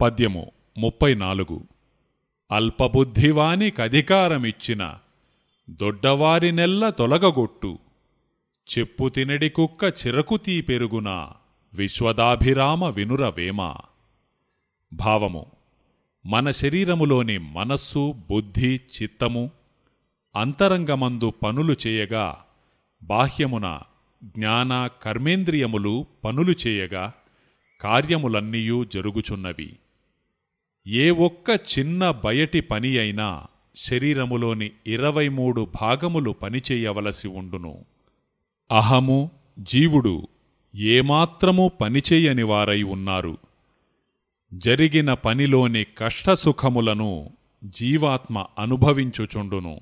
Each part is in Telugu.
పద్యము ముప్పై నాలుగు అల్పబుద్ధివానికధికారమిచ్చిన దొడ్డవారినెల్ల తొలగగొట్టు. చెప్పు తినడి కుక్క చిరకుతీ పెరుగున విశ్వదాభిరామ వినురవేమ భావము మన శరీరములోని మనస్సు బుద్ధి చిత్తము అంతరంగమందు పనులు చేయగా బాహ్యమున జ్ఞాన కర్మేంద్రియములు పనులు చేయగా కార్యములన్నీయూ జరుగుచున్నవి. ఏ ఒక్క చిన్న బయటి పని అయినా శరీరములోని ఇరవై మూడు భాగములు పనిచేయవలసి ఉండును. అహము జీవుడు ఏమాత్రము పనిచేయని వారై ఉన్నారు. జరిగిన పనిలోని కష్టసుఖములను జీవాత్మ అనుభవించుచుండును.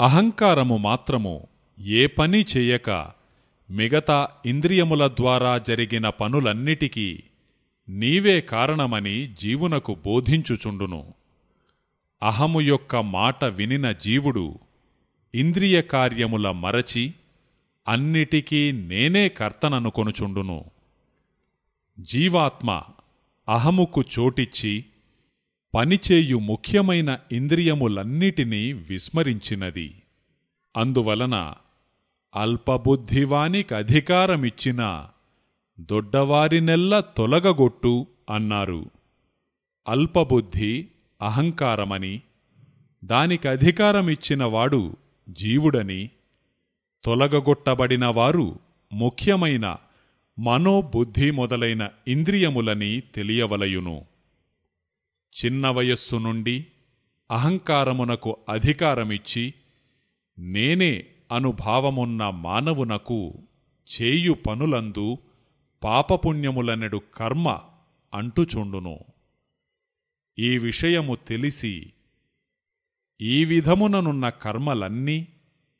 అహంకారము మాత్రము ఏ పని చేయక మిగతా ఇంద్రియముల ద్వారా జరిగిన పనులన్నిటికీ నీవే కారణమని జీవునకు బోధించుచుండును. అహము యొక్క మాట వినిన జీవుడు ఇంద్రియ కార్యముల మరచి అన్నిటికీ నేనే కర్తననుకొనుచుండును జీవాత్మ అహముకు చోటిచ్చి పనిచేయు ముఖ్యమైన ఇంద్రియములన్నిటినీ విస్మరించినది. అందువలన అల్పబుద్ధివానికధికారమిచ్చిన దొడ్డవారినెల్ల తొలగగొట్టు అన్నారు. అల్పబుద్ధి అహంకారమని దానికధికారమిచ్చినవాడు జీవుడని తొలగగొట్టబడినవారు ముఖ్యమైన మనోబుద్ధి మొదలైన ఇంద్రియములని తెలియవలయును. చిన్న వయస్సు నుండి అహంకారమునకు అధికారమిచ్చి నేనే అనుభావమున్న మానవునకు చేయు పనులందు పాపపుణ్యములనెడు కర్మ అంటుచుండును. ఈ విషయము తెలిసి ఈ విధముననున్న కర్మలన్నీ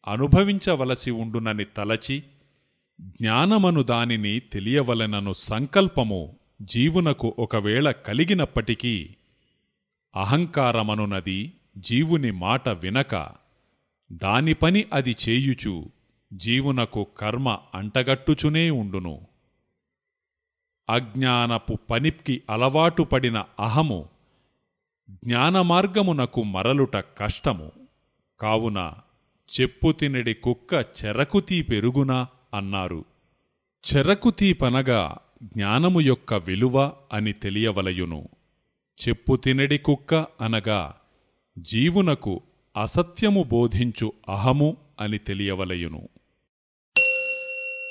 అనుభవించవలసి ఉండునని తలచి జ్ఞానమను దానిని తెలియవలెనను సంకల్పము జీవునకు ఒకవేళ కలిగినప్పటికీ అహంకారమనునది జీవుని మాట వినక దాని పని అది చేయుచు జీవునకు కర్మ అంటగట్టుచునే ఉండును. అజ్ఞానపు పనిప్కి అలవాటు పడిన అహము జ్ఞానమార్గమునకు మరలుట కష్టము. కావున చెప్పు తినడి కుక్క చెరకుతీ పెరుగునా అన్నారు. చెరకుతీపనగా జ్ఞానము యొక్క విలువ అని తెలియవలయును. చెప్పు తినడి కుక్క అనగా జీవునకు అసత్యము బోధించు అహము అని తెలియవలయును.